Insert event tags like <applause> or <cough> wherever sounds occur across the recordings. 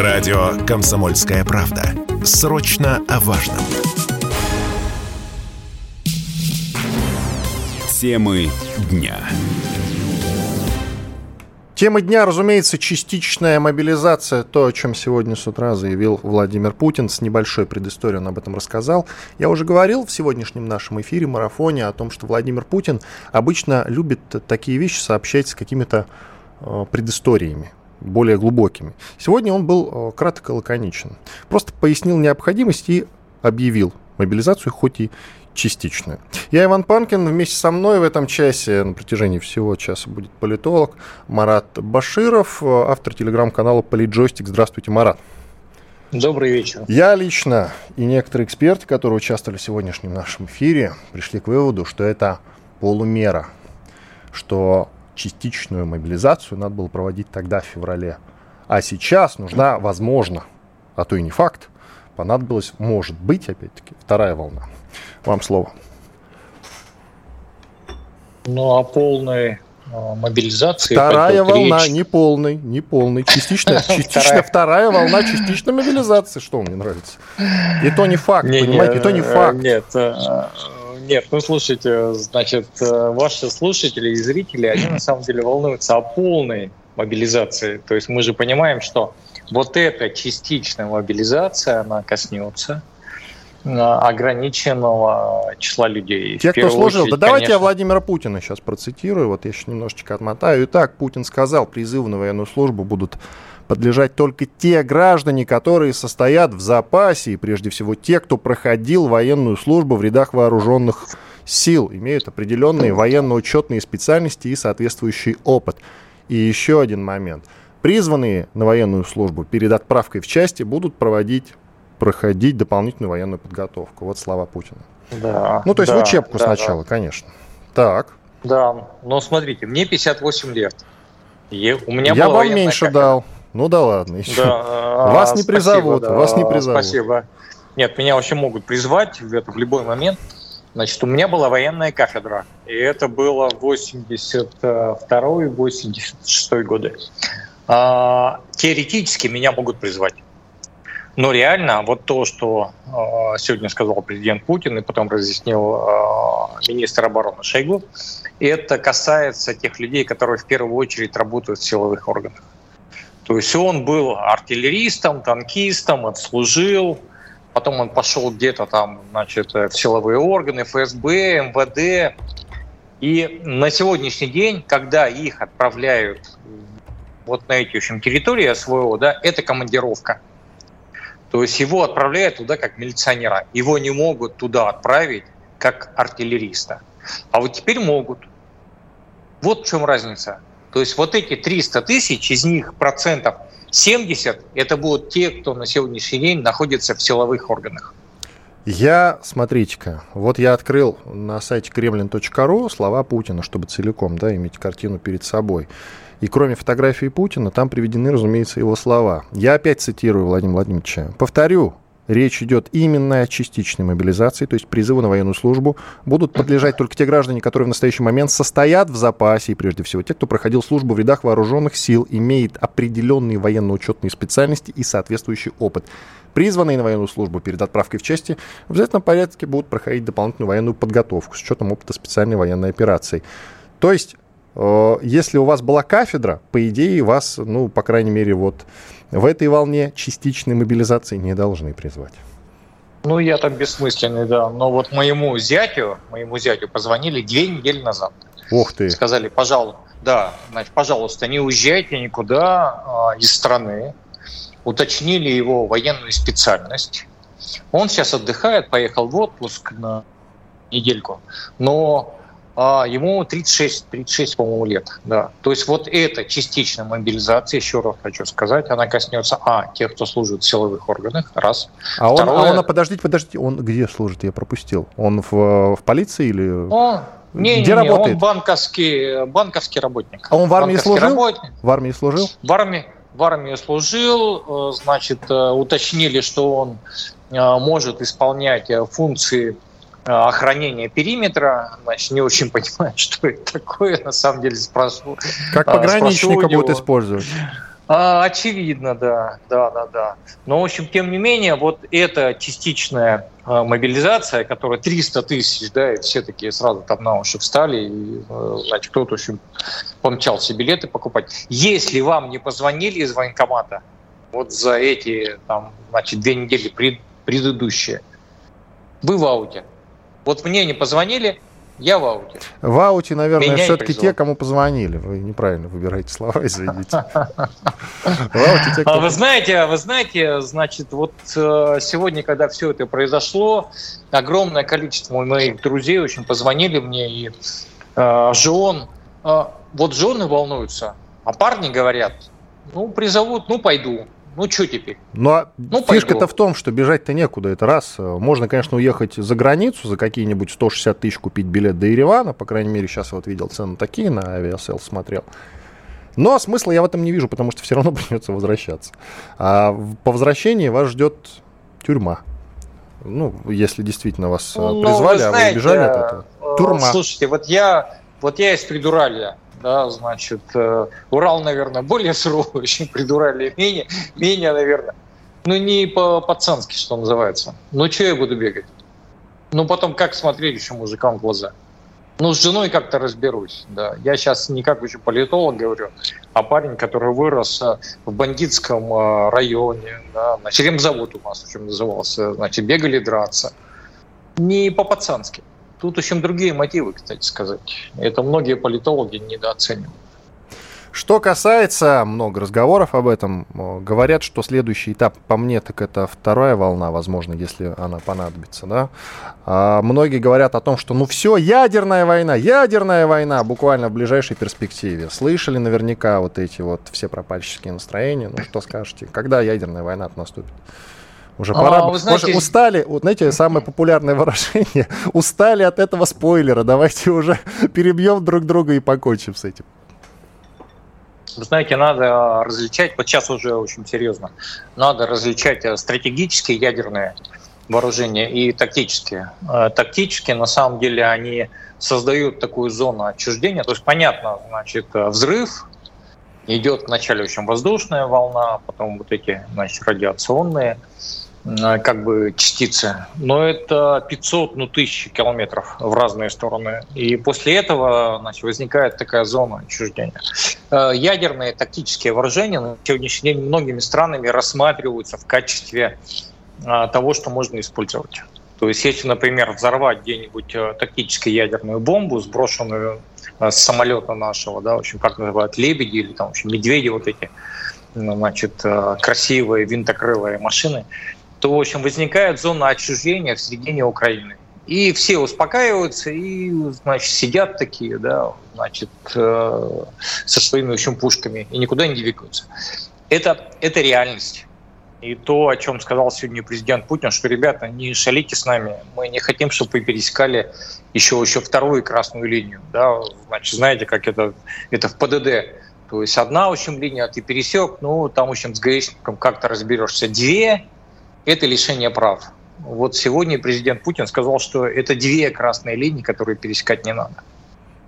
Радио «Комсомольская правда». Срочно о важном. Темы дня. Тема дня, разумеется, частичная мобилизация, то, о чем сегодня с утра заявил Владимир Путин, с небольшой предысторией он об этом рассказал. Я уже говорил в сегодняшнем нашем эфире, марафоне, о том, что Владимир Путин обычно любит такие вещи сообщать с какими-то э, предысториями более глубокими. Сегодня он был э, кратко и лаконичен. Просто пояснил необходимость и объявил мобилизацию, хоть и частичную. Я Иван Панкин. Вместе со мной в этом часе, на протяжении всего часа, будет политолог Марат Баширов, автор телеграм-канала Политджойстик. Здравствуйте, Марат. Добрый вечер. Я лично и некоторые эксперты, которые участвовали в сегодняшнем нашем эфире, пришли к выводу, что это полумера, что частичную мобилизацию надо было проводить тогда, в феврале. А сейчас нужна, возможно, а то и не факт, понадобилась, может быть, опять-таки, вторая волна. Вам слово. Ну, а полной а, мобилизации. Вторая волна, речь. не полный, не полный, частично, <laughs> частично вторая волна, частичной мобилизации, что мне нравится. И то не факт, не, понимаете, и то не факт. Нет, э, нет, ну слушайте, значит, э, ваши слушатели и зрители, они на самом деле волнуются о полной мобилизации. То есть мы же понимаем, что вот эта частичная мобилизация, она коснется ограниченного числа людей. Те, кто служил. Очередь, да давайте конечно... я Владимира Путина сейчас процитирую. Вот я еще немножечко отмотаю. Итак, Путин сказал, призывы на военную службу будут подлежать только те граждане, которые состоят в запасе, и прежде всего те, кто проходил военную службу в рядах вооруженных сил, имеют определенные военно-учетные специальности и соответствующий опыт. И еще один момент. Призванные на военную службу перед отправкой в части будут проводить проходить дополнительную военную подготовку. Вот слова Путина. Да, ну, то есть да, в учебку да, сначала, да. конечно. Так. Да, но смотрите, мне 58 лет. И у меня Я вам меньше кафедра. дал. Ну да ладно. Еще. Да, <laughs> вас не призовут, спасибо, вас не призовут. Спасибо. Нет, меня вообще могут призвать это, в любой момент. Значит, у меня была военная кафедра, и это было 82-86 годы. А, теоретически меня могут призвать. Но реально вот то, что э, сегодня сказал президент Путин и потом разъяснил э, министр обороны Шойгу, это касается тех людей, которые в первую очередь работают в силовых органах. То есть он был артиллеристом, танкистом, отслужил, потом он пошел где-то там, значит, в силовые органы, ФСБ, МВД. И на сегодняшний день, когда их отправляют вот на эти, в общем, территории СВО, да, это командировка. То есть его отправляют туда как милиционера. Его не могут туда отправить как артиллериста. А вот теперь могут. Вот в чем разница. То есть вот эти 300 тысяч, из них процентов 70, это будут те, кто на сегодняшний день находится в силовых органах. Я, смотрите-ка, вот я открыл на сайте kremlin.ru слова Путина, чтобы целиком да, иметь картину перед собой. И кроме фотографии Путина, там приведены, разумеется, его слова. Я опять цитирую Владимира Владимировича. Повторю, Речь идет именно о частичной мобилизации, то есть призыву на военную службу. Будут подлежать только те граждане, которые в настоящий момент состоят в запасе, и прежде всего те, кто проходил службу в рядах вооруженных сил, имеет определенные военно-учетные специальности и соответствующий опыт. Призванные на военную службу перед отправкой в части в обязательном порядке будут проходить дополнительную военную подготовку с учетом опыта специальной военной операции. То есть Э, если у вас была кафедра, по идее, вас, ну, по крайней мере, вот в этой волне частичной мобилизации не должны призвать. Ну, я там бессмысленный, да. Но вот моему зятю, моему зятю позвонили две недели назад. Ух ты. Сказали, пожалуйста, да, значит, пожалуйста, не уезжайте никуда а, из страны. Уточнили его военную специальность. Он сейчас отдыхает, поехал в отпуск на недельку. Но ему 36, 36, по-моему, лет. Да. То есть вот эта частичная мобилизация, еще раз хочу сказать, она коснется, а, тех, кто служит в силовых органах, раз. А Второе... он, а он, подождите, подождите, он где служит, я пропустил? Он в, в полиции или... Он, не, где не, работает? он банковский, банковский работник. А он в армии служил? Работник. В армии служил? В армии, в армии служил, э, значит, э, уточнили, что он э, может исполнять функции охранения периметра, значит, не очень <laughs> понимаю, что это такое, на самом деле спрошу. Как пограничника будут использовать? А, очевидно, да, да, да, да. Но, в общем, тем не менее, вот эта частичная а, мобилизация, которая 300 тысяч, да, и все такие сразу там на уши встали, и, э, значит, кто-то, в общем, помчался билеты покупать. Если вам не позвонили из военкомата, вот за эти, там, значит, две недели пред, предыдущие, вы в ауте. Вот мне не позвонили, я в ауте. В ауте, наверное, все-таки те, кому позвонили. Вы неправильно выбираете слова, извините. А вы знаете, вы знаете, значит, вот э, сегодня, когда все это произошло, огромное количество моих друзей очень позвонили мне, и э, жен, э, вот жены волнуются, а парни говорят, ну, призовут, ну, пойду. Ну, что теперь? Ну, а ну, фишка-то в том, что бежать-то некуда, это раз. Можно, конечно, уехать за границу, за какие-нибудь 160 тысяч купить билет до Еревана, по крайней мере, сейчас я вот видел цены такие, на Aviasales смотрел. Но смысла я в этом не вижу, потому что все равно <laughs> придется возвращаться. А по возвращении вас ждет тюрьма. Ну, если действительно вас э, ну, призвали, знаете, а вы убежали от этого. Э, Тюрьма. Слушайте, вот я, вот я из Придуралья да, значит, э, Урал, наверное, более суровый, <laughs> чем придурали менее, менее, наверное, ну, не по-пацански, что называется. Ну, что я буду бегать? Ну, потом как смотреть еще мужикам в глаза? Ну, с женой как-то разберусь, да. Я сейчас не как еще политолог говорю, а парень, который вырос э, в бандитском э, районе, да, значит, ремзавод у нас, чем назывался, значит, бегали драться. Не по-пацански. Тут еще другие мотивы, кстати сказать. Это многие политологи недооценивают. Что касается, много разговоров об этом, говорят, что следующий этап, по мне, так это вторая волна, возможно, если она понадобится, да. А многие говорят о том, что ну все, ядерная война, ядерная война, буквально в ближайшей перспективе. Слышали наверняка вот эти вот все пропальческие настроения, ну что скажете, когда ядерная война наступит? Уже пора. А, вы знаете... Уже устали, вот, знаете, самое популярное <laughs> выражение. Устали от этого спойлера. Давайте уже <laughs> перебьем друг друга и покончим с этим. Вы знаете, надо различать, вот сейчас уже очень серьезно, надо различать э, стратегические ядерные вооружения и тактические. Тактические, на самом деле, они создают такую зону отчуждения. То есть, понятно, значит, взрыв, идет вначале очень воздушная волна, потом вот эти, значит, радиационные как бы частицы, но это 500, ну, тысячи километров в разные стороны. И после этого значит, возникает такая зона отчуждения. Э, ядерные тактические вооружения на сегодняшний день многими странами рассматриваются в качестве э, того, что можно использовать. То есть, если, например, взорвать где-нибудь тактическую ядерную бомбу, сброшенную с самолета нашего, да, в общем, как называют, лебеди или там, в общем, медведи вот эти, ну, значит, красивые винтокрылые машины, то, в общем, возникает зона отчуждения в середине Украины. И все успокаиваются и, значит, сидят такие, да, значит, э, со своими, в общем, пушками и никуда не двигаются. Это, это реальность. И то, о чем сказал сегодня президент Путин, что, ребята, не шалите с нами, мы не хотим, чтобы вы пересекали еще, еще вторую красную линию. Да? Значит, знаете, как это, это в ПДД. То есть одна, в общем, линия, ты пересек, ну, там, в общем, с гаишником как-то разберешься. Две, это лишение прав. Вот сегодня президент Путин сказал, что это две красные линии, которые пересекать не надо.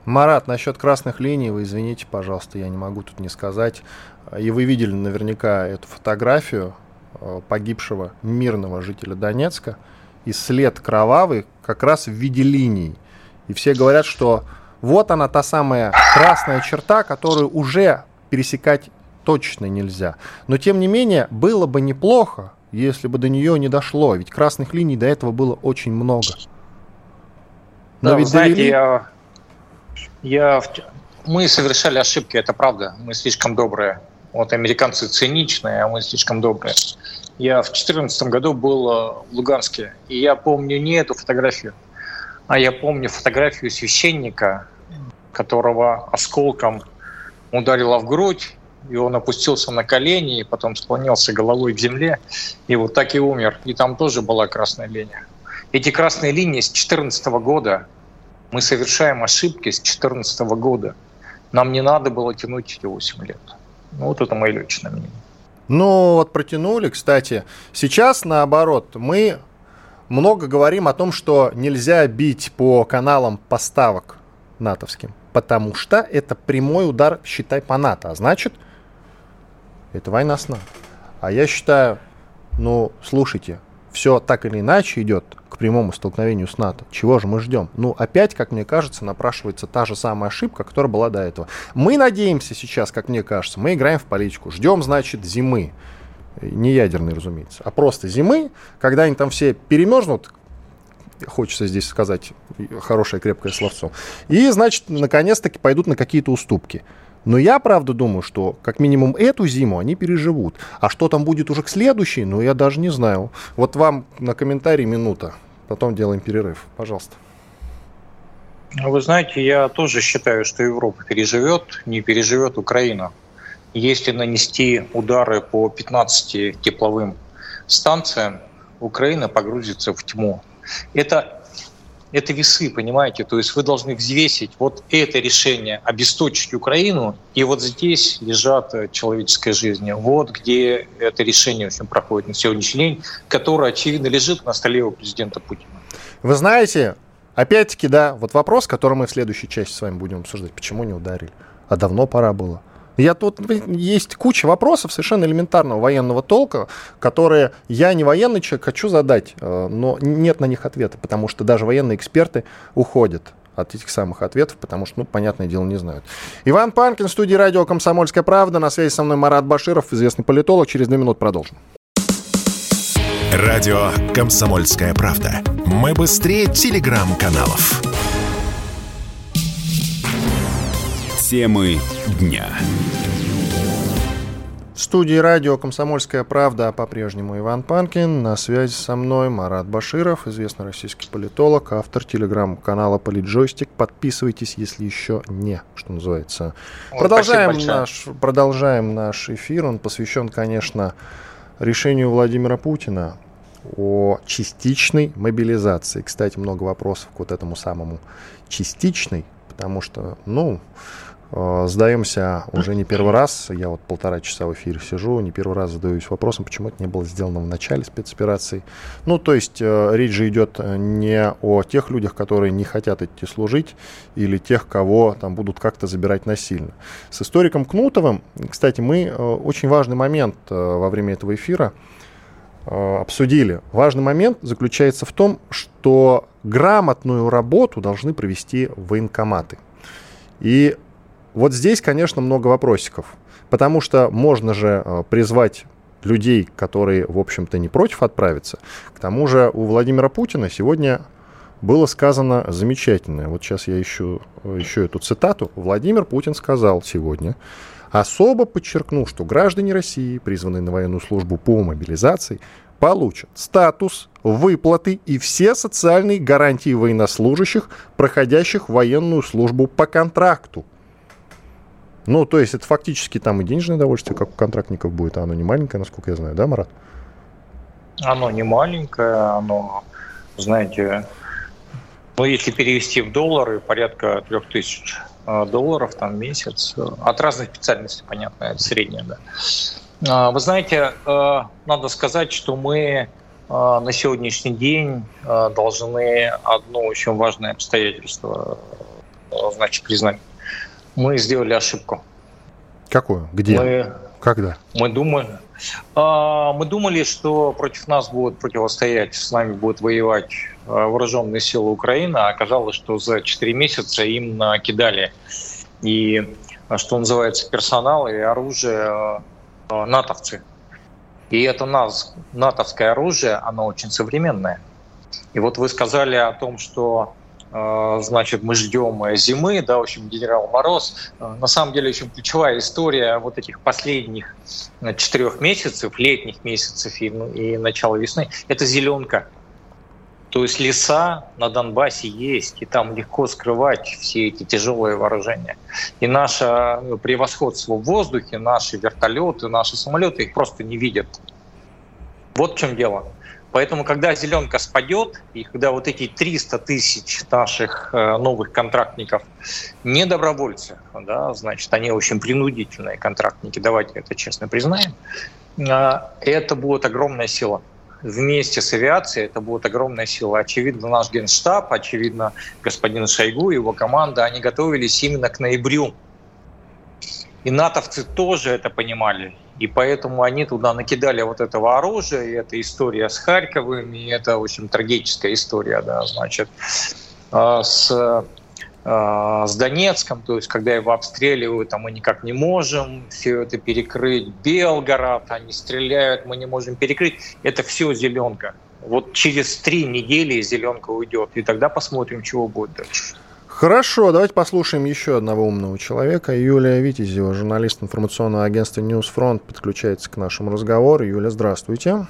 Марат, насчет красных линий, вы извините, пожалуйста, я не могу тут не сказать. И вы видели наверняка эту фотографию э, погибшего мирного жителя Донецка. И след кровавый как раз в виде линий. И все говорят, что вот она та самая красная черта, которую уже пересекать точно нельзя. Но тем не менее, было бы неплохо, если бы до нее не дошло. Ведь красных линий до этого было очень много. Но да, ведь знаете, довели... я, я, мы совершали ошибки, это правда. Мы слишком добрые. Вот американцы циничные, а мы слишком добрые. Я в 2014 году был э, в Луганске, и я помню не эту фотографию, а я помню фотографию священника, которого осколком ударило в грудь, и он опустился на колени, и потом склонился головой к земле, и вот так и умер. И там тоже была красная линия. Эти красные линии с 2014 года, мы совершаем ошибки с 2014 года. Нам не надо было тянуть эти 8 лет. Ну, вот это мое личное мнение. Ну, вот протянули, кстати. Сейчас, наоборот, мы много говорим о том, что нельзя бить по каналам поставок натовским, потому что это прямой удар, считай, по НАТО. А значит, Это война с НАТО. А я считаю, ну, слушайте, все так или иначе идет к прямому столкновению с НАТО. Чего же мы ждем? Ну, опять, как мне кажется, напрашивается та же самая ошибка, которая была до этого. Мы надеемся сейчас, как мне кажется, мы играем в политику. Ждем, значит, зимы. Не ядерной, разумеется, а просто зимы, когда они там все перемерзнут, хочется здесь сказать хорошее крепкое словцо, и, значит, наконец-таки пойдут на какие-то уступки. Но я, правда, думаю, что как минимум эту зиму они переживут. А что там будет уже к следующей, ну, я даже не знаю. Вот вам на комментарий минута, потом делаем перерыв. Пожалуйста. Ну, вы знаете, я тоже считаю, что Европа переживет, не переживет Украина. Если нанести удары по 15 тепловым станциям, Украина погрузится в тьму. Это это весы, понимаете? То есть вы должны взвесить вот это решение обесточить Украину, и вот здесь лежат э, человеческая жизнь. Вот где это решение в общем, проходит на сегодняшний день, которое, очевидно, лежит на столе у президента Путина. Вы знаете, опять-таки, да, вот вопрос, который мы в следующей части с вами будем обсуждать. Почему не ударили? А давно пора было. Я тут есть куча вопросов совершенно элементарного военного толка, которые я не военный человек хочу задать, э, но нет на них ответа, потому что даже военные эксперты уходят от этих самых ответов, потому что, ну, понятное дело, не знают. Иван Панкин, студии радио «Комсомольская правда». На связи со мной Марат Баширов, известный политолог. Через две минуты продолжим. Радио «Комсомольская правда». Мы быстрее телеграм-каналов. Темы дня. В студии радио «Комсомольская правда» по-прежнему Иван Панкин. На связи со мной Марат Баширов, известный российский политолог, автор телеграм-канала «Политджойстик». Подписывайтесь, если еще не, что называется. Ой, продолжаем, наш, продолжаем наш эфир. Он посвящен, конечно, решению Владимира Путина о частичной мобилизации. Кстати, много вопросов к вот этому самому частичной, потому что, ну, сдаемся уже не первый раз. Я вот полтора часа в эфире сижу, не первый раз задаюсь вопросом, почему это не было сделано в начале спецоперации. Ну, то есть э, речь же идет э, не о тех людях, которые не хотят идти служить, или тех, кого там будут как-то забирать насильно. С историком Кнутовым, кстати, мы очень важный момент во время этого эфира обсудили. Важный момент заключается в том, что грамотную работу должны провести военкоматы. И вот здесь, конечно, много вопросиков, потому что можно же э, призвать людей, которые, в общем-то, не против отправиться. К тому же у Владимира Путина сегодня было сказано замечательное. Вот сейчас я ищу, ищу эту цитату. Владимир Путин сказал сегодня, особо подчеркнул, что граждане России, призванные на военную службу по мобилизации, получат статус, выплаты и все социальные гарантии военнослужащих, проходящих военную службу по контракту. Ну, то есть это фактически там и денежное удовольствие, как у контрактников будет, а оно не маленькое, насколько я знаю, да, Марат? Оно не маленькое, оно, знаете, ну, если перевести в доллары, порядка 3000 э, долларов там в месяц. От разных специальностей, понятно, это среднее, да. А, вы знаете, э, надо сказать, что мы э, на сегодняшний день должны одно очень важное обстоятельство значит, признать мы сделали ошибку. Какую? Где? Мы, Когда? Мы думали, а, мы думали, что против нас будут противостоять, с нами будут воевать а, вооруженные силы Украины, а оказалось, что за 4 месяца им накидали и, что называется, персонал и оружие натовцы. И это нас, натовское оружие, оно очень современное. И вот вы сказали о том, что значит, мы ждем э, зимы, да, в общем, генерал Мороз. А, на самом деле, очень ключевая история вот этих последних э, четырех месяцев, летних месяцев и, ну, и начала весны, это зеленка. То есть леса на Донбассе есть, и там легко скрывать все эти тяжелые вооружения. И наше э, превосходство в воздухе, наши вертолеты, наши самолеты их просто не видят. Вот в чем дело. Поэтому, когда зеленка спадет, и когда вот эти 300 тысяч наших э, новых контрактников не добровольцы, да, значит, они очень принудительные контрактники, давайте это честно признаем, э, это будет огромная сила. Вместе с авиацией это будет огромная сила. Очевидно, наш генштаб, очевидно, господин Шойгу и его команда, они готовились именно к ноябрю. И натовцы тоже это понимали. И поэтому они туда накидали вот этого оружия, и это история с Харьковым, и это, в общем, трагическая история, да, значит, а, с, а, с Донецком, то есть когда его обстреливают, а мы никак не можем все это перекрыть. Белгород, они стреляют, мы не можем перекрыть. Это все зеленка. Вот через три недели зеленка уйдет, и тогда посмотрим, чего будет дальше. Хорошо, давайте послушаем еще одного умного человека. Юлия Витязева, журналист информационного агентства Newsfront, подключается к нашему разговору. Юля, здравствуйте.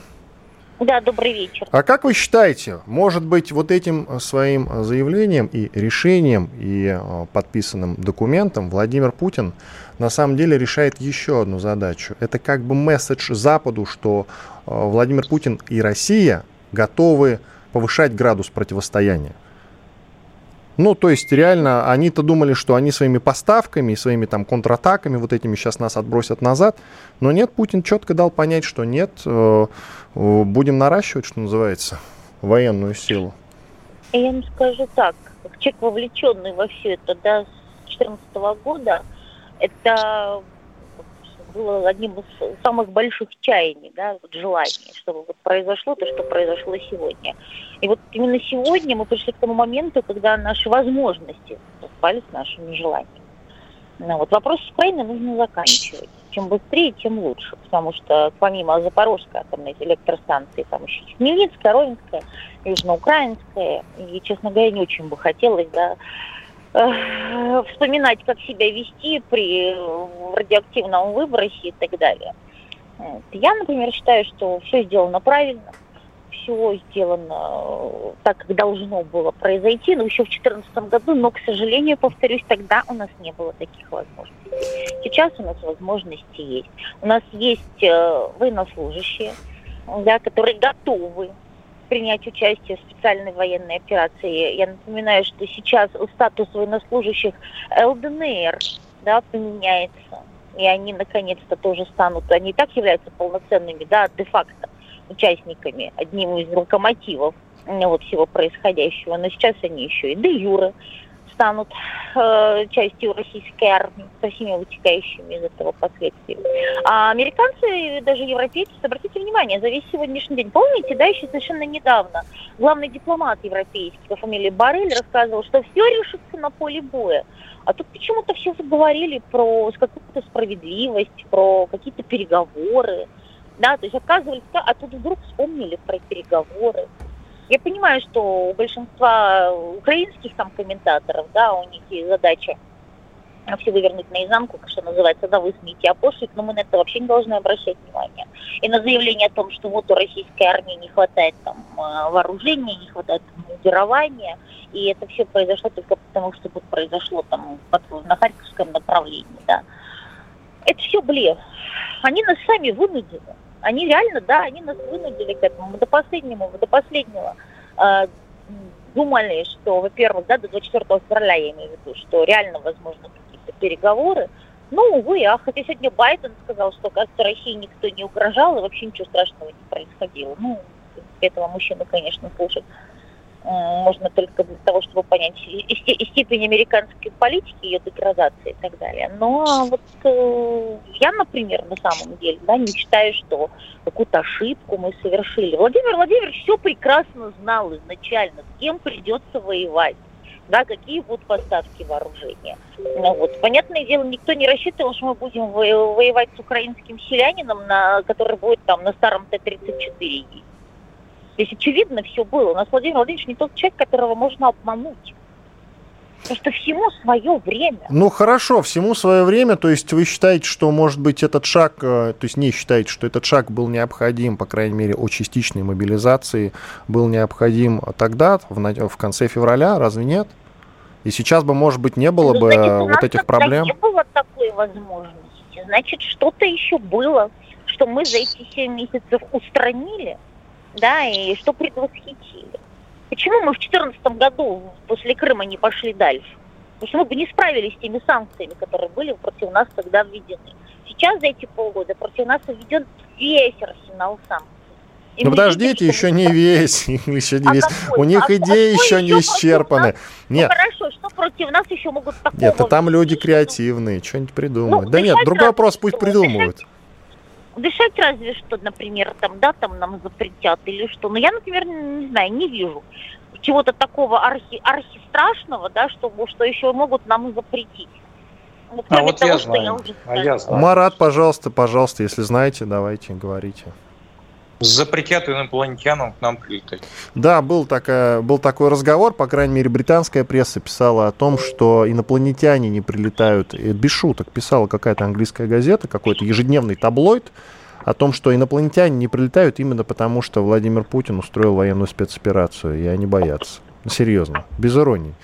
Да, добрый вечер. А как вы считаете, может быть, вот этим своим заявлением и решением, и а, подписанным документом Владимир Путин на самом деле решает еще одну задачу. Это как бы месседж Западу, что а, Владимир Путин и Россия готовы повышать градус противостояния. Ну, то есть, реально, они-то думали, что они своими поставками, своими там контратаками, вот этими сейчас нас отбросят назад. Но нет, Путин четко дал понять, что нет, э, э, будем наращивать, что называется, военную силу. Я вам скажу так, человек, вовлеченный во все это, да, с 2014 года, это было одним из самых больших чаяний, да, вот желаний, чтобы вот произошло то, что произошло сегодня. И вот именно сегодня мы пришли к тому моменту, когда наши возможности совпали с нашими желаниями. Ну, вот вопрос с Украиной нужно заканчивать. Чем быстрее, тем лучше. Потому что помимо Запорожской атомной электростанции, там еще Хмельницкая, Ровенская, Южноукраинская. И, честно говоря, не очень бы хотелось, да, вспоминать, как себя вести при радиоактивном выбросе и так далее. Я, например, считаю, что все сделано правильно, все сделано э, так, как должно было произойти, но еще в 2014 году, но, к сожалению, повторюсь, тогда у нас не было таких возможностей. Сейчас у нас возможности есть. У нас есть э, военнослужащие, да, которые готовы принять участие в специальной военной операции. Я напоминаю, что сейчас статус военнослужащих ЛДНР да, поменяется, и они наконец-то тоже станут, они и так являются полноценными, да, де-факто участниками, одним из локомотивов ну, вот, всего происходящего, но сейчас они еще и де юры станут э, частью российской армии со всеми вытекающими из этого последствиями. А американцы даже европейцы, обратите внимание, за весь сегодняшний день, помните, да, еще совершенно недавно главный дипломат европейский по фамилии Барель рассказывал, что все решится на поле боя. А тут почему-то все заговорили про какую-то справедливость, про какие-то переговоры. Да, то есть отказывались, а тут вдруг вспомнили про переговоры. Я понимаю, что у большинства украинских там комментаторов, да, у них есть задача все вывернуть наизнанку, что называется, да, высмеять и опошлить, но мы на это вообще не должны обращать внимание. И на заявление о том, что вот у российской армии не хватает там э, вооружения, не хватает командирования, и это все произошло только потому, что вот произошло там на Харьковском направлении, да. Это все блеф. Они нас сами вынудили. Они реально, да, они нас вынудили к этому. Мы до последнего, до последнего э, думали, что, во-первых, да, до 24 февраля, я имею в виду, что реально возможны какие-то переговоры. Ну, увы, а хотя сегодня Байден сказал, что, кажется, России никто не угрожал, и вообще ничего страшного не происходило. Ну, этого мужчину, конечно, слушать можно только для того, чтобы понять степень американской политики, ее деградации и так далее. Но вот э, я, например, на самом деле, да, не считаю, что какую-то ошибку мы совершили. Владимир Владимирович все прекрасно знал изначально, с кем придется воевать да, какие будут поставки вооружения. Ну, вот. Понятное дело, никто не рассчитывал, что мы будем воевать с украинским селянином, на, который будет там на старом Т-34 то есть очевидно все было. У нас Владимир Владимирович не тот человек, которого можно обмануть. Потому что всему свое время. Ну хорошо, всему свое время. То есть вы считаете, что может быть этот шаг, э, то есть не считаете, что этот шаг был необходим, по крайней мере, о частичной мобилизации был необходим тогда, в, в конце февраля, разве нет? И сейчас бы, может быть, не было ну, бы значит, вот этих проблем. Не было такой возможности. Значит, что-то еще было, что мы за эти 7 месяцев устранили да, и что предвосхитили. Почему мы в 2014 году после Крыма не пошли дальше? Мы бы не справились с теми санкциями, которые были против нас тогда введены. Сейчас за эти полгода против нас введен весь арсенал санкций. И ну подождите, еще <laughs> не весь, еще не весь. У них а идеи еще не исчерпаны. Ну, нет. Ну хорошо, что против нас еще могут такого? Нет, а там люди креативные, что-нибудь придумают. Ну, да нет, другой вопрос, пусть придумывают. Дышать разве что, например, там, да, там нам запретят или что. Но я, например, не знаю, не вижу чего-то такого архи, архи страшного, да, что, что еще могут нам запретить. Ну, а вот того, я знаю. Я уже а я знаю. Марат, пожалуйста, пожалуйста, если знаете, давайте, говорите. Запретят инопланетянам к нам прилетать. Да, был, такая, был такой разговор, по крайней мере, британская пресса писала о том, что инопланетяне не прилетают. И без шуток писала какая-то английская газета, какой-то ежедневный таблоид, о том, что инопланетяне не прилетают именно потому, что Владимир Путин устроил военную спецоперацию, и они боятся. Серьезно, без иронии.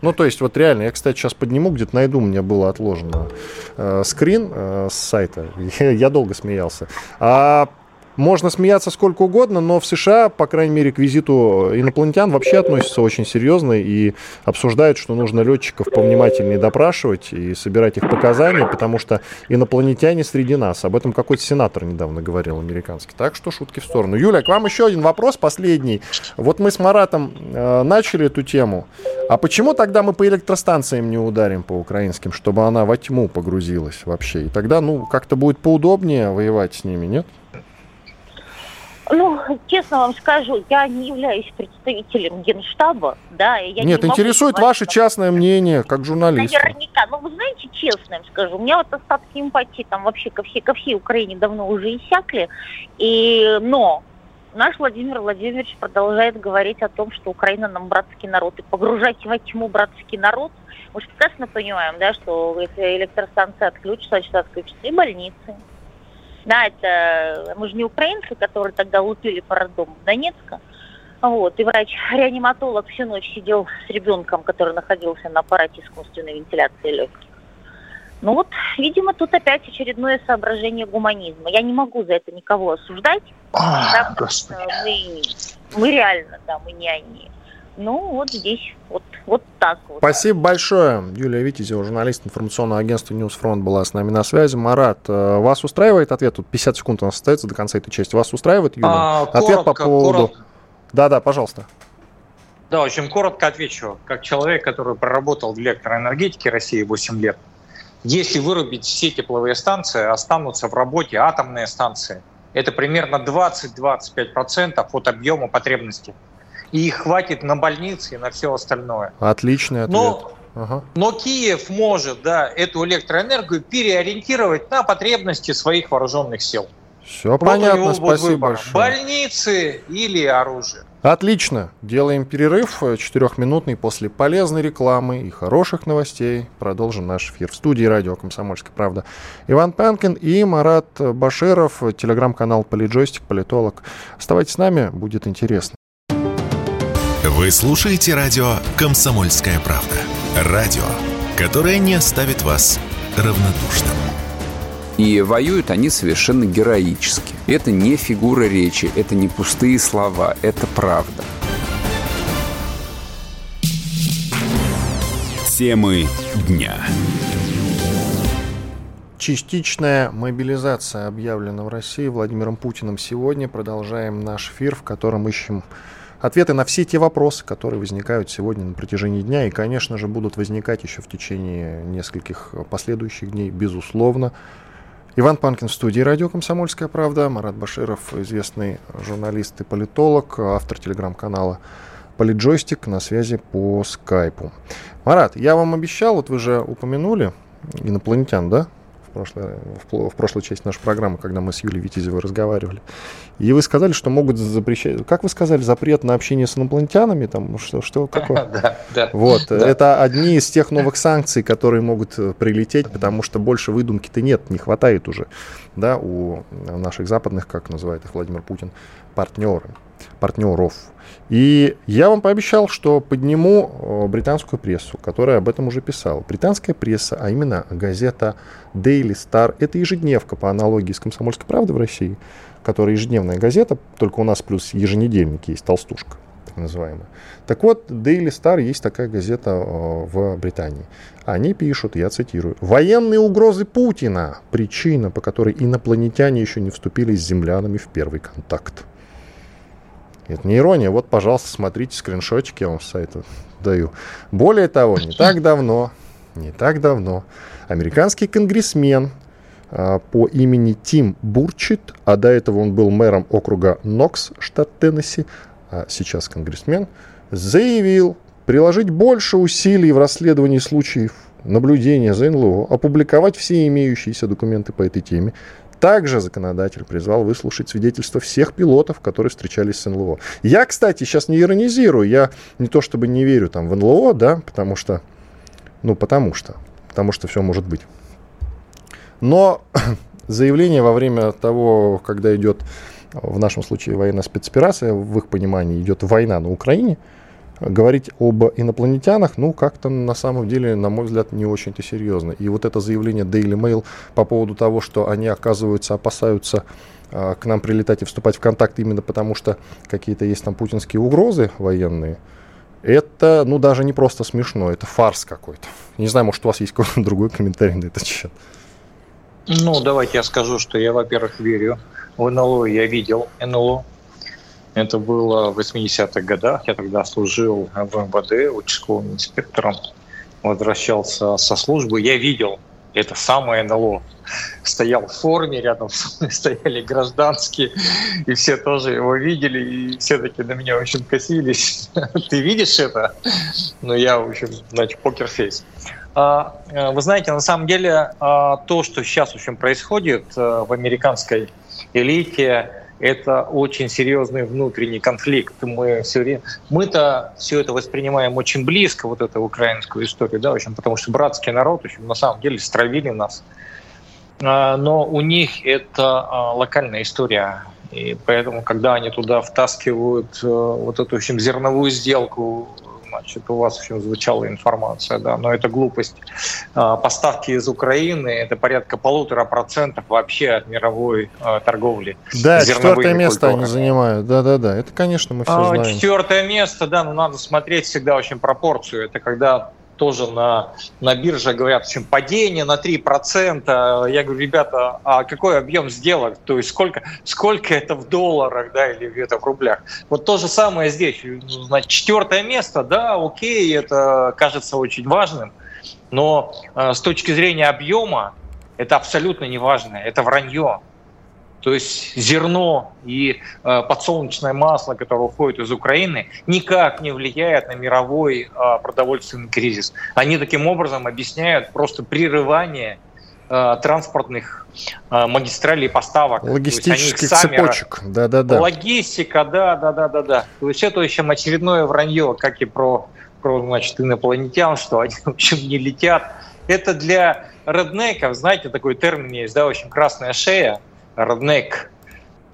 Ну, то есть, вот реально, я, кстати, сейчас подниму, где-то найду, у меня было отложено э, скрин э, с сайта. <laughs> Я, долго смеялся. А можно смеяться сколько угодно, но в США, по крайней мере, к визиту инопланетян вообще относятся очень серьезно и обсуждают, что нужно летчиков повнимательнее допрашивать и собирать их показания, потому что инопланетяне среди нас. Об этом какой-то сенатор недавно говорил, американский. Так что шутки в сторону. Юля, к вам еще один вопрос, последний. Вот мы с Маратом э, начали эту тему. А почему тогда мы по электростанциям не ударим по украинским, чтобы она во тьму погрузилась вообще? И тогда, ну, как-то будет поудобнее воевать с ними, нет? Ну, честно вам скажу, я не являюсь представителем Генштаба, да, и я Нет, не интересует говорить, ваше частное мнение, как журналист. Наверняка. Ну, вы знаете, честно вам скажу, у меня вот остатки эмпатии там вообще ко всей, ко всей Украине давно уже иссякли, и, но наш Владимир Владимирович продолжает говорить о том, что Украина нам братский народ, и погружать во тьму братский народ, мы же прекрасно понимаем, да, что если электростанция отключится, значит, отключатся и больницы, да, это мы же не украинцы, которые тогда лупили по роддому Донецка. Вот, и врач-реаниматолог всю ночь сидел с ребенком, который находился на аппарате искусственной вентиляции легких. Ну вот, видимо, тут опять очередное соображение гуманизма. Я не могу за это никого осуждать, а, да, мы, мы реально, да, мы не они. Ну, вот здесь вот, вот так вот. Спасибо большое. Юлия Витязева, журналист информационного агентства NewsFront, была с нами на связи. Марат, э, вас устраивает ответ? Тут 50 секунд у нас остается до конца этой части. Вас устраивает, Юлия? А, ответ коротко, по поводу... Да-да, пожалуйста. Да, очень коротко отвечу. Как человек, который проработал в электроэнергетике России 8 лет, если вырубить все тепловые станции, останутся в работе атомные станции. Это примерно 20-25% от объема потребности и их хватит на больницы и на все остальное. Отличный ответ. Но, ага. но Киев может да, эту электроэнергию переориентировать на потребности своих вооруженных сил. Все вот понятно, спасибо большое. Больницы или оружие. Отлично. Делаем перерыв э, четырехминутный после полезной рекламы и хороших новостей. Продолжим наш эфир в студии радио «Комсомольская правда». Иван Панкин и Марат Баширов, телеграм-канал «Политджойстик», политолог. Оставайтесь с нами, будет интересно. Вы слушаете радио «Комсомольская правда». Радио, которое не оставит вас равнодушным. И воюют они совершенно героически. Это не фигура речи, это не пустые слова, это правда. Темы дня. Частичная мобилизация объявлена в России Владимиром Путиным сегодня. Продолжаем наш эфир, в котором ищем ответы на все те вопросы, которые возникают сегодня на протяжении дня и, конечно же, будут возникать еще в течение нескольких последующих дней, безусловно. Иван Панкин в студии «Радио Комсомольская правда», Марат Баширов, известный журналист и политолог, автор телеграм-канала «Политджойстик» на связи по скайпу. Марат, я вам обещал, вот вы же упомянули инопланетян, да? В, прошлой, в, в прошлой части нашей программы, когда мы с Юлией Витязевой разговаривали. И вы сказали, что могут запрещать... Как вы сказали, запрет на общение с инопланетянами? Там, что, что какое? <laughs> Да, да. Вот. Это одни из тех новых санкций, которые могут э, прилететь, потому что больше выдумки-то нет, не хватает уже да, у наших западных, как называет их Владимир Путин, партнеры, партнеров. И я вам пообещал, что подниму э, британскую прессу, которая об этом уже писала. Британская пресса, а именно газета Daily Star, это ежедневка по аналогии с «Комсомольской правдой» в России, которая ежедневная газета, только у нас плюс еженедельник есть, толстушка так называемая. Так вот, Daily Star есть такая газета э, в Британии. Они пишут, я цитирую, «Военные угрозы Путина – причина, по которой инопланетяне еще не вступили с землянами в первый контакт». Это не ирония. Вот, пожалуйста, смотрите скриншотики, я вам с сайта даю. Более того, не так давно, не так давно, американский конгрессмен а, по имени Тим Бурчит, а до этого он был мэром округа Нокс, штат Теннесси, а сейчас конгрессмен, заявил приложить больше усилий в расследовании случаев наблюдения за НЛО, опубликовать все имеющиеся документы по этой теме. Также законодатель призвал выслушать свидетельства всех пилотов, которые встречались с НЛО. Я, кстати, сейчас не иронизирую, я не то чтобы не верю там в НЛО, да, потому что, ну, потому что, потому что все может быть. Но <coughs> заявление во время того, когда идет, в нашем случае, военная спецоперация, в их понимании идет война на Украине, говорить об инопланетянах, ну, как-то на самом деле, на мой взгляд, не очень-то серьезно. И вот это заявление Daily Mail по поводу того, что они, оказывается, опасаются э, к нам прилетать и вступать в контакт именно потому, что какие-то есть там путинские угрозы военные, это, ну, даже не просто смешно, это фарс какой-то. Не знаю, может, у вас есть какой-то другой комментарий на этот счет. Ну, давайте я скажу, что я, во-первых, верю в НЛО, я видел НЛО. Это было в 80-х годах. Я тогда служил в МВД участковым инспектором. Возвращался со службы. Я видел это самое НЛО. Стоял в форме, рядом со мной <laughs> стояли гражданские, и все тоже его видели, и все таки на меня очень косились. <laughs> Ты видишь это? Ну, я, в общем, значит, покерфейс. А, э, вы знаете, на самом деле а, то, что сейчас в общем, происходит э, в американской элите, это очень серьезный внутренний конфликт. Мы все время, мы-то все это воспринимаем очень близко, вот эту украинскую историю, да, в общем, потому что братский народ, в общем, на самом деле стравили нас. А, но у них это локальная история. И поэтому, когда они туда втаскивают э, вот эту, в общем, зерновую сделку значит, у вас еще звучала информация, да, но это глупость. А, поставки из Украины – это порядка полутора процентов вообще от мировой а, торговли. Да, четвертое место культурами. они занимают, да-да-да, это, конечно, мы все а, знаем. Четвертое место, да, но надо смотреть всегда очень пропорцию. Это когда тоже на, на бирже говорят, в общем, падение на 3%. Я говорю, ребята, а какой объем сделок? То есть сколько, сколько это в долларах, да, или где-то в рублях? Вот то же самое здесь. Значит, четвертое место, да, окей, это кажется очень важным, но э, с точки зрения объема это абсолютно не важно, это вранье. То есть зерно и э, подсолнечное масло, которое уходит из Украины, никак не влияет на мировой э, продовольственный кризис. Они таким образом объясняют просто прерывание э, транспортных э, магистралей поставок. Логистических цепочек, да-да-да. Логистика, да-да-да-да-да. То есть это еще очередное вранье, как и про, про значит, инопланетян, что они, в общем, не летят. Это для реднеков, знаете, такой термин есть, да, очень красная шея, Роднек.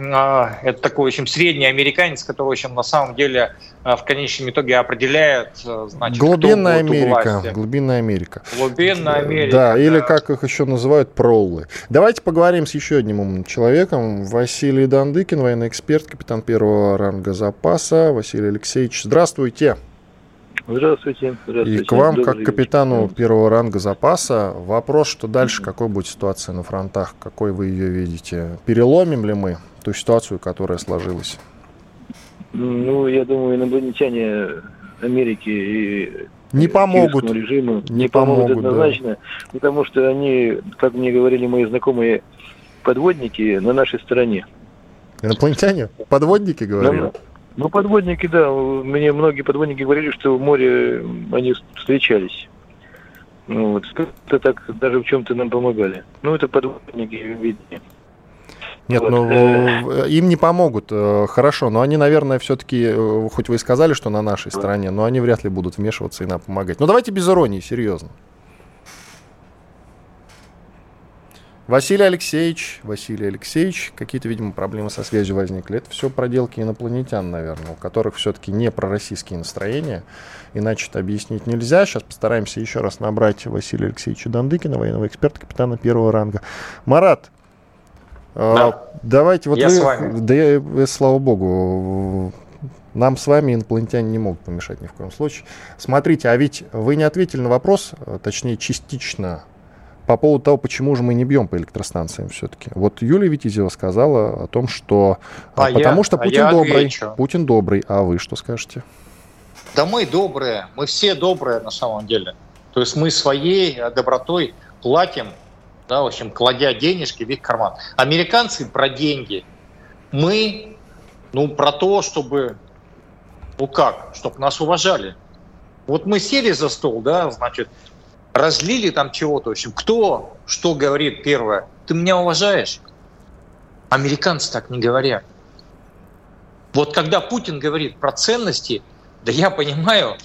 А, это такой, общем, средний американец, который, в общем, на самом деле а, в конечном итоге определяет, э, значит, Глубинная Америка. Глубинная Америка. Глубинная Америка. Да, да, или как их еще называют, проллы. Давайте поговорим с еще одним умным человеком. Василий Дандыкин, военный эксперт, капитан первого ранга запаса. Василий Алексеевич, здравствуйте. Здравствуйте. Здравствуйте. И к вам, Добрый как капитану вечер. первого ранга запаса, вопрос, что дальше, какой будет ситуация на фронтах, какой вы ее видите? Переломим ли мы ту ситуацию, которая сложилась? Ну, я думаю, инопланетяне Америки и не помогут. Режиму не, не помогут, помогут однозначно, да. потому что они, как мне говорили мои знакомые подводники, на нашей стороне. Инопланетяне? Подводники, говорили? Ну, подводники, да. Мне многие подводники говорили, что в море они встречались. Ну, вот, это так даже в чем-то нам помогали. Ну, это подводники, видите. Нет, вот. ну им не помогут, э, хорошо, но они, наверное, все-таки, э, хоть вы и сказали, что на нашей стороне, но они вряд ли будут вмешиваться и нам помогать. Ну давайте без иронии, серьезно. Василий Алексеевич, Василий Алексеевич, какие-то, видимо, проблемы со связью возникли. Это все проделки инопланетян, наверное, у которых все-таки не пророссийские настроения. Иначе это объяснить нельзя. Сейчас постараемся еще раз набрать Василия Алексеевича Дандыкина, военного эксперта, капитана первого ранга. Марат, а, да. давайте вот я вы, с вами. да, я, слава богу, нам с вами инопланетяне не могут помешать ни в коем случае. Смотрите, а ведь вы не ответили на вопрос, точнее частично по поводу того, почему же мы не бьем по электростанциям все-таки. Вот Юлия Витязева сказала о том, что а, а потому я, что Путин а добрый. Отвечу. Путин добрый. А вы что скажете? Да мы добрые, мы все добрые на самом деле. То есть мы своей добротой платим, да, в общем, кладя денежки в их карман. Американцы про деньги. Мы, ну, про то, чтобы, ну как, чтобы нас уважали. Вот мы сели за стол, да, значит, разлили там чего-то. В общем, кто что говорит первое? Ты меня уважаешь? Американцы так не говорят. Вот когда Путин говорит про ценности, да я понимаю,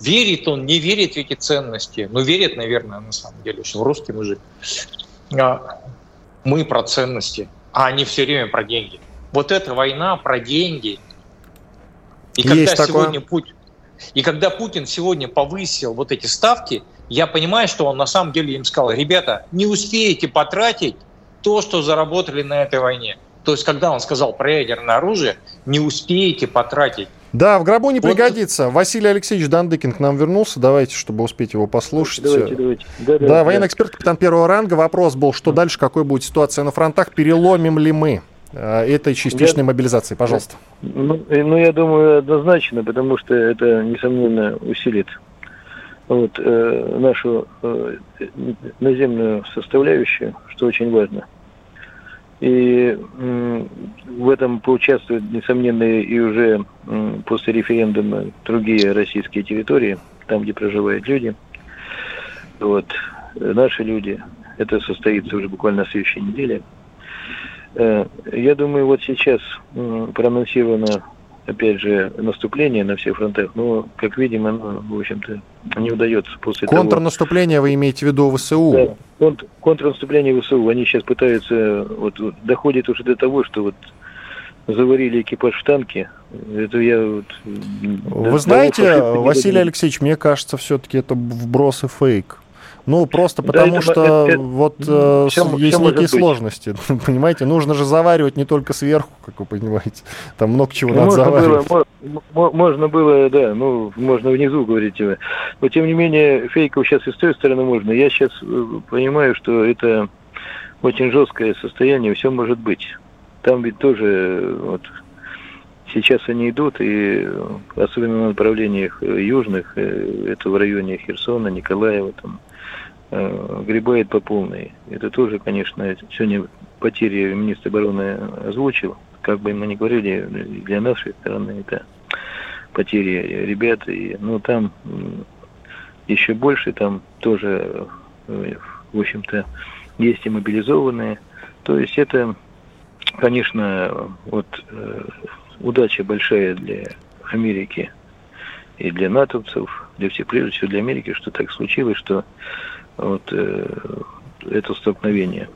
верит он, не верит в эти ценности. Ну, верит, наверное, на самом деле, что русский мужик. А мы про ценности, а они все время про деньги. Вот эта война про деньги. И Есть когда такое. сегодня Путин, и когда Путин сегодня повысил вот эти ставки, я понимаю, что он на самом деле им сказал, ребята, не успеете потратить то, что заработали на этой войне. То есть, когда он сказал про ядерное оружие, не успеете потратить. Да, в гробу не вот. пригодится. Василий Алексеевич Дандыкин к нам вернулся. Давайте, чтобы успеть его послушать. Давайте, давайте. Да, да, да, военный эксперт, капитан первого ранга. Вопрос был, что дальше, какой будет ситуация на фронтах, переломим ли мы э, этой частичной я... мобилизации? Пожалуйста. Ну, ну, я думаю, однозначно, потому что это, несомненно, усилит вот, э, нашу э, наземную составляющую, что очень важно. И э, в этом поучаствуют, несомненно, и уже э, после референдума другие российские территории, там, где проживают люди. Вот, наши люди. Это состоится уже буквально на следующей неделе. Э, я думаю, вот сейчас э, проанонсировано опять же, наступление на всех фронтах, но, как видим, оно, в общем-то, не удается после Контрнаступление того... вы имеете в виду ВСУ? Да, контр, контрнаступление ВСУ. Они сейчас пытаются, вот, вот, доходит уже до того, что вот заварили экипаж в танке. Это я вот... Вы знаете, Василий Алексеевич, мне кажется, все-таки это вброс и фейк. Ну, просто потому да, что это, это, вот э, все, есть все некие сложности. <laughs> Понимаете, нужно же заваривать не только сверху, как вы понимаете. Там много чего ну, надо можно заваривать. Было, можно было, да, ну, можно внизу говорить. Но, тем не менее, фейков сейчас и с той стороны можно. Я сейчас э, понимаю, что это очень жесткое состояние, все может быть. Там ведь тоже вот, сейчас они идут, и особенно на направлениях южных, э, это в районе Херсона, Николаева, там, Э, гребает по полной. Это тоже, конечно, сегодня потери министр обороны озвучил. Как бы мы ни говорили, для нашей стороны это потери ребят. И, ну, там еще больше, там тоже, э, в общем-то, есть и мобилизованные. То есть это, конечно, вот э, удача большая для Америки и для натовцев, для всех, прежде всего для Америки, что так случилось, что вот, э, это столкновение.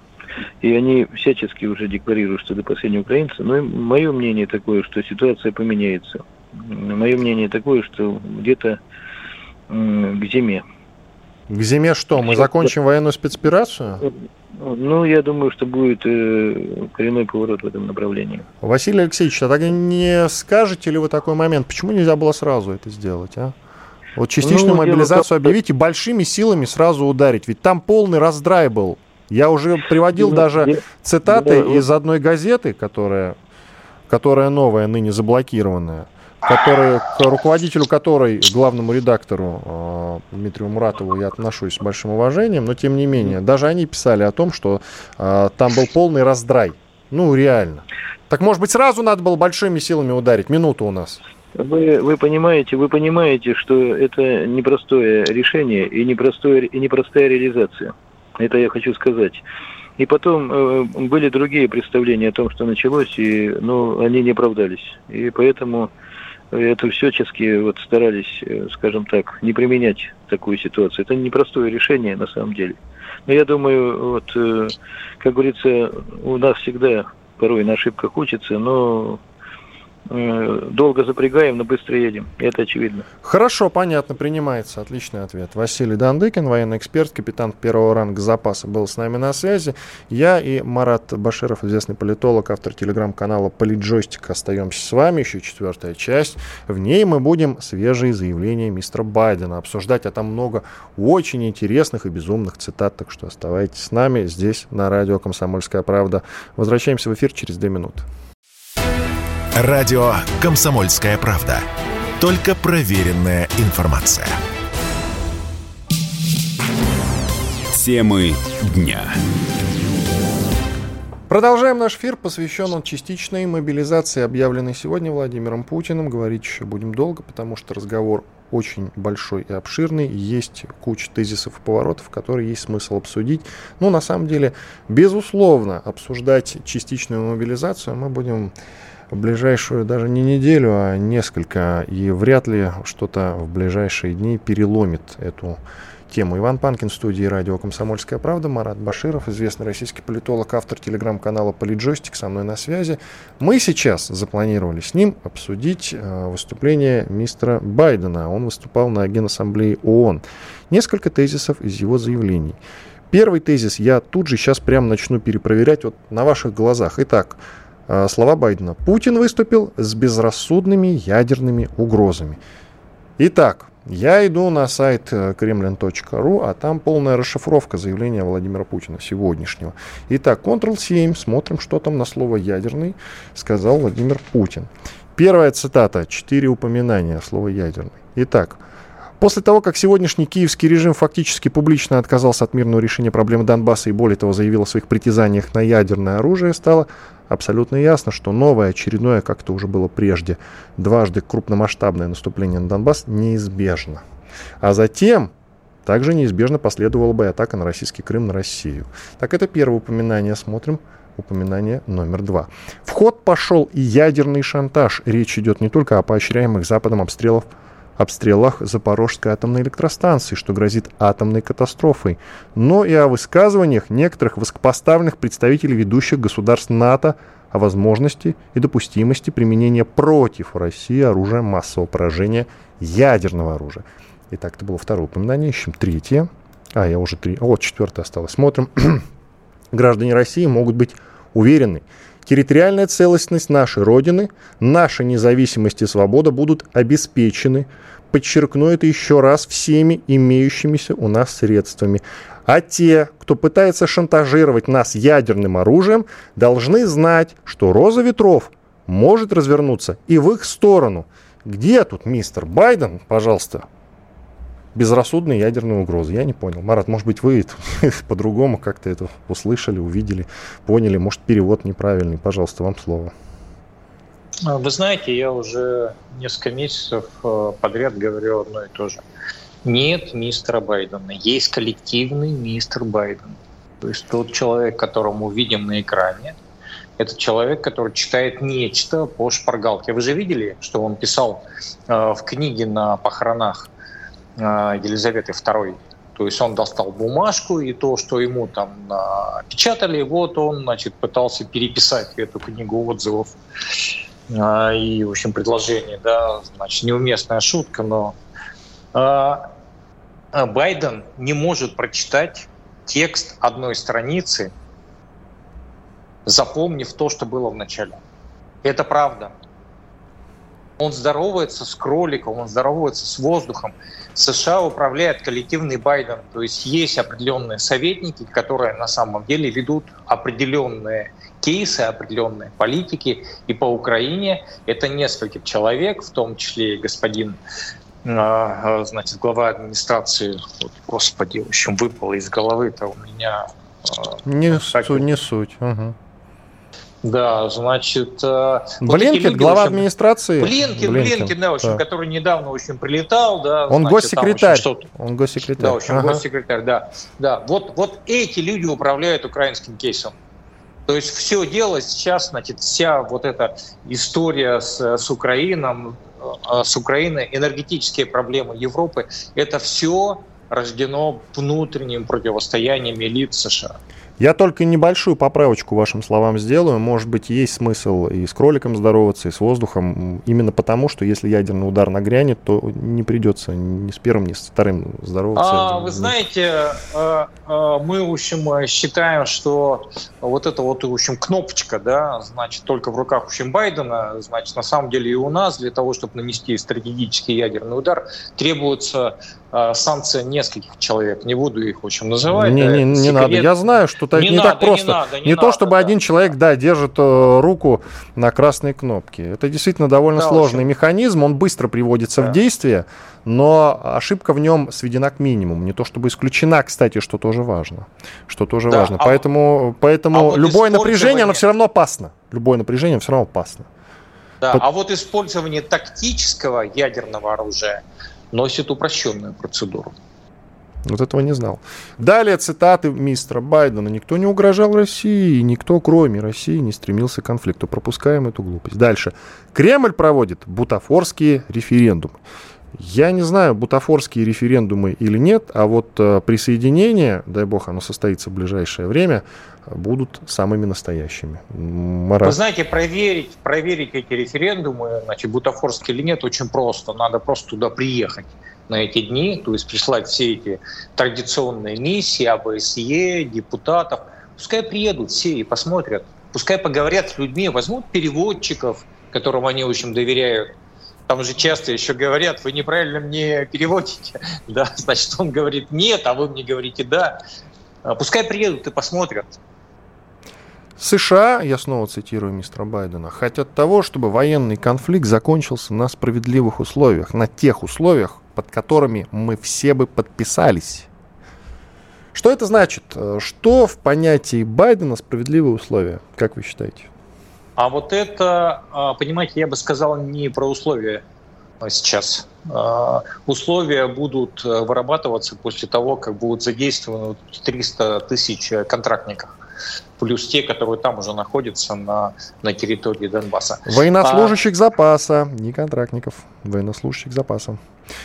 И они всячески уже декларируют, что до последнего украинца. Но мое мнение такое, что ситуация поменяется. Мое мнение такое, что где-то к зиме. К зиме что? Мы закончим военную спецоперацию? Ну, я думаю, что будет э, коренной поворот в этом направлении. Василий Алексеевич, а так не скажете ли вы такой момент, почему нельзя было сразу это сделать, а? Вот частичную ну, мобилизацию дело... объявить и большими силами сразу ударить. Ведь там полный раздрай был. Я уже приводил ну, даже я... цитаты да, из одной газеты, которая, которая новая, ныне заблокированная, которая, к руководителю которой, главному редактору э, Дмитрию Муратову, я отношусь с большим уважением, но тем не менее, даже они писали о том, что э, там был полный раздрай. Ну, реально. Так, может быть, сразу надо было большими силами ударить? Минуту у нас. Вы, вы понимаете, вы понимаете, что это непростое решение и, непростое, и непростая реализация. Это я хочу сказать. И потом э, были другие представления о том, что началось, и, ну, они не оправдались. И поэтому это всячески вот старались, э, скажем так, не применять такую ситуацию. Это непростое решение на самом деле. Но я думаю, вот, э, как говорится, у нас всегда порой на ошибках учатся, но долго запрягаем, но быстро едем. Это очевидно. Хорошо, понятно, принимается. Отличный ответ. Василий Дандыкин, военный эксперт, капитан первого ранга запаса, был с нами на связи. Я и Марат Баширов, известный политолог, автор телеграм-канала «Политджойстик». Остаемся с вами. Еще четвертая часть. В ней мы будем свежие заявления мистера Байдена обсуждать, а там много очень интересных и безумных цитат. Так что оставайтесь с нами здесь, на радио «Комсомольская правда». Возвращаемся в эфир через две минуты. Радио «Комсомольская правда». Только проверенная информация. Темы дня. Продолжаем наш эфир, посвящен он частичной мобилизации, объявленной сегодня Владимиром Путиным. Говорить еще будем долго, потому что разговор очень большой и обширный. Есть куча тезисов и поворотов, которые есть смысл обсудить. Но на самом деле, безусловно, обсуждать частичную мобилизацию мы будем ближайшую даже не неделю, а несколько. И вряд ли что-то в ближайшие дни переломит эту тему. Иван Панкин в студии радио «Комсомольская правда», Марат Баширов, известный российский политолог, автор телеграм-канала «Политджойстик» со мной на связи. Мы сейчас запланировали с ним обсудить э, выступление мистера Байдена. Он выступал на Генассамблее ООН. Несколько тезисов из его заявлений. Первый тезис я тут же сейчас прямо начну перепроверять вот на ваших глазах. Итак, слова Байдена. Путин выступил с безрассудными ядерными угрозами. Итак, я иду на сайт э, kremlin.ru, а там полная расшифровка заявления Владимира Путина сегодняшнего. Итак, Ctrl-7, смотрим, что там на слово «ядерный», сказал Владимир Путин. Первая цитата, четыре упоминания слова «ядерный». Итак, После того, как сегодняшний киевский режим фактически публично отказался от мирного решения проблемы Донбасса и более того заявил о своих притязаниях на ядерное оружие, стало абсолютно ясно, что новое, очередное, как это уже было прежде, дважды крупномасштабное наступление на Донбасс неизбежно. А затем также неизбежно последовала бы атака на российский Крым, на Россию. Так, это первое упоминание. Смотрим упоминание номер два. В ход пошел и ядерный шантаж. Речь идет не только о поощряемых Западом обстрелов обстрелах Запорожской атомной электростанции, что грозит атомной катастрофой, но и о высказываниях некоторых высокопоставленных представителей ведущих государств НАТО о возможности и допустимости применения против России оружия массового поражения ядерного оружия. Итак, это было второе упоминание. Ищем третье. А, я уже три. Вот, четвертое осталось. Смотрим. <clears throat> Граждане России могут быть уверены, территориальная целостность нашей Родины, наша независимость и свобода будут обеспечены. Подчеркну это еще раз всеми имеющимися у нас средствами. А те, кто пытается шантажировать нас ядерным оружием, должны знать, что роза ветров может развернуться и в их сторону. Где тут мистер Байден, пожалуйста, безрассудные ядерные угрозы. Я не понял. Марат, может быть, вы <laughs> по-другому как-то это услышали, увидели, поняли. Может, перевод неправильный. Пожалуйста, вам слово. А, вы знаете, я уже несколько месяцев э, подряд говорю одно и то же. Нет мистера Байдена, есть коллективный мистер Байден. То есть тот человек, которому видим на экране, это человек, который читает нечто по шпаргалке. Вы же видели, что он писал э, в книге на похоронах Елизаветы II. То есть он достал бумажку, и то, что ему там печатали, вот он, значит, пытался переписать эту книгу отзывов а, и, в общем, предложений, да, значит, неуместная шутка, но Байден не может прочитать текст одной страницы, запомнив то, что было в начале. Это правда. Он здоровается с кроликом, он здоровается с воздухом. США управляет коллективный Байден. То есть есть определенные советники, которые на самом деле ведут определенные кейсы, определенные политики. И по Украине это несколько человек, в том числе и господин а, а, значит, глава администрации, вот, господи, в общем, выпало из головы-то у меня. А, не, так, суть, не суть. Угу. Да, значит... Э, Блинкин, вот глава общем, администрации. Блинкин, Блинкин, Блинкин, да, в общем, да. который недавно, в общем, прилетал, да. Он значит, госсекретарь. Там, общем, Он госсекретарь. Да, в общем, ага. госсекретарь, да. Да, вот, вот эти люди управляют украинским кейсом. То есть все дело сейчас, значит, вся вот эта история с, с Украиной, э, с Украиной, энергетические проблемы Европы, это все рождено внутренним противостоянием элит США. Я только небольшую поправочку вашим словам сделаю. Может быть, есть смысл и с кроликом здороваться, и с воздухом. Именно потому, что если ядерный удар нагрянет, то не придется ни с первым, ни с вторым здороваться. А, вы знаете, э, э, мы, в общем, считаем, что вот эта вот, в общем, кнопочка, да, значит, только в руках, в общем, Байдена, значит, на самом деле и у нас для того, чтобы нанести стратегический ядерный удар, требуется э, санкция нескольких человек. Не буду их, в общем, называть. Не, не, не надо. Я знаю, что это не, не надо, так просто. Не, надо, не, не надо, то, чтобы да. один человек, да, держит э, руку на красной кнопке. Это действительно довольно да, сложный очень. механизм. Он быстро приводится да. в действие, но ошибка в нем сведена к минимуму. Не то чтобы исключена, кстати, что тоже важно. Что тоже да, важно. А поэтому поэтому а вот любое напряжение, оно все равно опасно. Любое напряжение все равно опасно. Да, Под... а вот использование тактического ядерного оружия носит упрощенную процедуру. Вот этого не знал. Далее цитаты мистера Байдена. Никто не угрожал России, никто, кроме России, не стремился к конфликту. Пропускаем эту глупость. Дальше. Кремль проводит бутафорские референдумы. Я не знаю, бутафорские референдумы или нет, а вот э, присоединение, дай бог, оно состоится в ближайшее время, будут самыми настоящими. Марат. Вы знаете, проверить, проверить эти референдумы, значит, бутафорские или нет, очень просто. Надо просто туда приехать на эти дни, то есть прислать все эти традиционные миссии, АБСЕ, депутатов. Пускай приедут все и посмотрят. Пускай поговорят с людьми, возьмут переводчиков, которым они, общем, доверяют. Там же часто еще говорят, вы неправильно мне переводите. <laughs> Да, значит, он говорит нет, а вы мне говорите да. А пускай приедут и посмотрят. США, я снова цитирую мистера Байдена, хотят того, чтобы военный конфликт закончился на справедливых условиях, на тех условиях, под которыми мы все бы подписались. Что это значит? Что в понятии Байдена справедливые условия, как вы считаете? А вот это, а, понимаете, я бы сказал не про условия сейчас. А, условия будут э, вырабатываться после того, как будут задействованы 300 тысяч контрактников плюс те, которые там уже находятся на, на территории Донбасса. Военнослужащих а... запаса, не контрактников, военнослужащих запаса.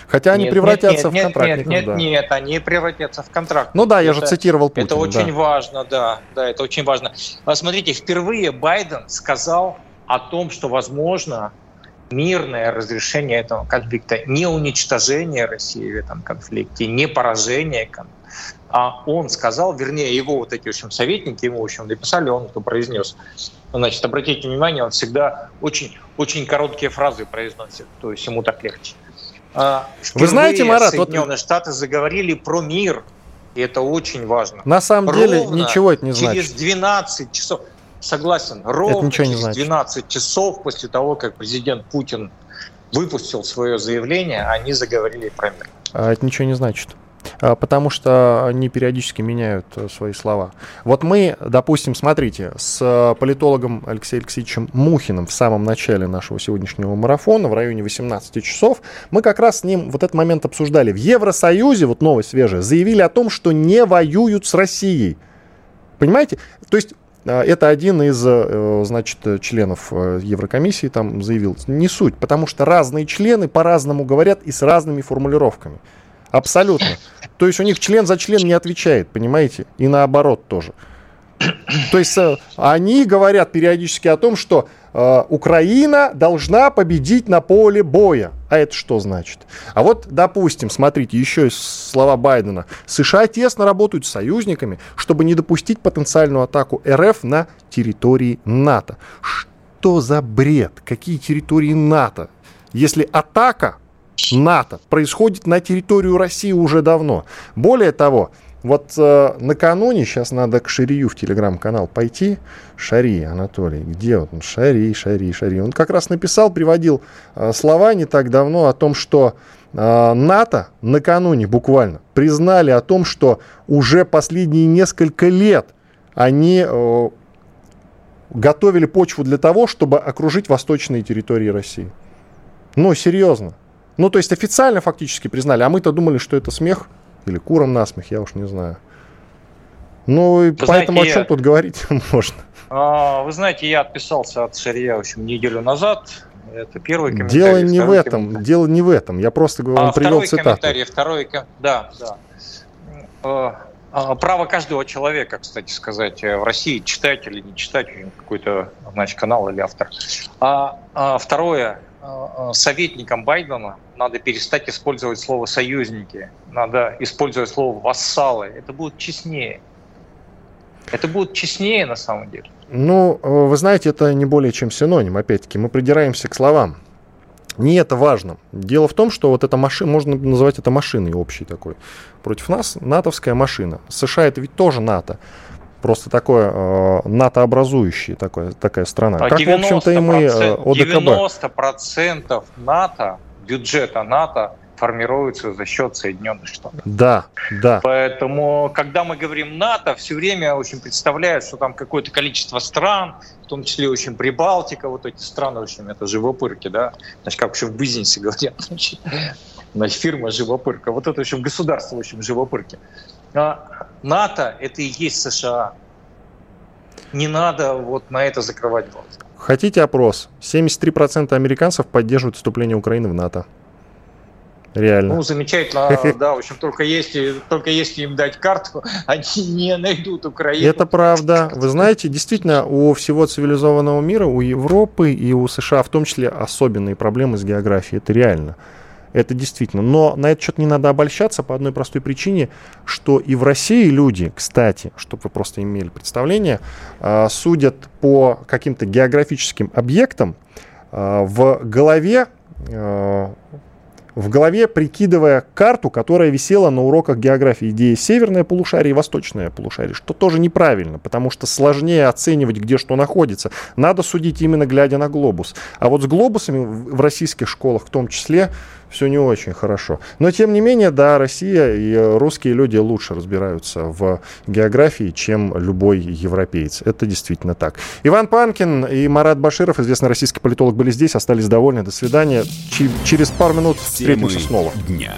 Хотя они нет, превратятся нет, в контрактников. Нет, нет, да. нет, они превратятся в контрактников. Ну да, я это, же цитировал Путина. Это очень да. важно, да, да, это очень важно. А смотрите, впервые Байден сказал о том, что возможно мирное разрешение этого конфликта, не уничтожение России в этом конфликте, не поражение а он сказал, вернее, его вот эти, в общем, советники ему, в общем, написали, он это произнес. Значит, обратите внимание, он всегда очень, очень короткие фразы произносит, то есть ему так легче. А, Вы знаете, Марат, Соединенные вот... Штаты заговорили про мир, и это очень важно. На самом ровно деле ничего это не значит. Через 12 часов, согласен, ровно это ничего не через значит. 12 часов после того, как президент Путин выпустил свое заявление, они заговорили про мир. А это ничего не значит. А, потому что они периодически меняют э, свои слова. Вот мы, допустим, смотрите, с политологом Алексеем Алексеевичем Мухиным в самом начале нашего сегодняшнего марафона, в районе 18 часов, мы как раз с ним вот этот момент обсуждали. В Евросоюзе, вот новость свежая, заявили о том, что не воюют с Россией. Понимаете? То есть э, это один из, э, значит, членов Еврокомиссии там заявил. Не суть, потому что разные члены по-разному говорят и с разными формулировками. Абсолютно. То есть у них член за член не отвечает, понимаете? И наоборот тоже. То есть э, они говорят периодически о том, что э, Украина должна победить на поле боя. А это что значит? А вот, допустим, смотрите, еще слова Байдена. США тесно работают с союзниками, чтобы не допустить потенциальную атаку РФ на территории НАТО. Что за бред? Какие территории НАТО? Если атака НАТО происходит на территорию России уже давно. Более того, вот э, накануне, сейчас надо к Шарию в телеграм-канал пойти, Шари Анатолий, где он? Шари, Шари, Шари. Он как раз написал, приводил э, слова не так давно о том, что э, НАТО накануне буквально признали о том, что уже последние несколько лет они э, готовили почву для того, чтобы окружить восточные территории России. Ну, серьезно. Ну, то есть официально фактически признали, а мы-то думали, что это смех или куром насмех, я уж не знаю. Ну, и поэтому знаете, о чем я... тут говорить <laughs> можно? А, вы знаете, я отписался от Шария, в общем, неделю назад. Это первый комментарий. Дело не в этом, дело не в этом. Я просто говорю, а, он привел цитату. Комментарий, второй да, да. А, А, право каждого человека, кстати сказать, э, в России читать или не читать какой-то значит, канал или автор. А, а второе, советникам Байдена надо перестать использовать слово «союзники», надо использовать слово «вассалы». Это будет честнее. Это будет честнее на самом деле. Ну, э, вы знаете, это не более чем синоним. Опять-таки, мы придираемся к словам. Не это важно. Дело в том, что вот эта машина, можно называть это машиной общей такой. Против нас натовская машина. США это ведь тоже НАТО. Просто такое э, НАТО-образующее такое, такая страна. А как, в общем-то, и мы э, ОДКБ. 90% НАТО, бюджета НАТО формируется за счет Соединенных Штатов. Да, да. Поэтому, когда мы говорим НАТО, все время очень представляют, что там какое-то количество стран, в том числе очень Прибалтика, вот эти страны, в общем, это живопырки, да, значит, как еще в бизнесе говорят, значит, значит фирма живопырка. Вот это, в общем, государство, в общем, живопырки. А НАТО – это и есть США. Не надо вот на это закрывать глаза. Хотите опрос? 73% американцев поддерживают вступление Украины в НАТО. Реально. Ну, замечательно, <laughs> да, в общем, только если, только если им дать карту, <laughs> они не найдут Украину. Это правда. Вы знаете, действительно, у всего цивилизованного мира, у Европы и у США в том числе особенные проблемы с географией. Это реально. Это действительно. Но на этот счет не надо обольщаться по одной простой причине, что и в России люди, кстати, чтобы вы просто имели представление, а, судят по каким-то географическим объектам а, в голове а, в голове прикидывая карту, которая висела на уроках географии, где северное полушарие и восточное полушарие, что тоже неправильно, потому что сложнее оценивать, где что находится. Надо судить именно глядя на глобус. А вот с глобусами в российских школах в том числе все не очень хорошо. Но, тем не менее, да, Россия и русские люди лучше разбираются в географии, чем любой европеец. Это действительно так. Иван Панкин и Марат Баширов, известный российский политолог, были здесь, остались довольны. До свидания. Ч- через пару минут встретимся снова. Дня.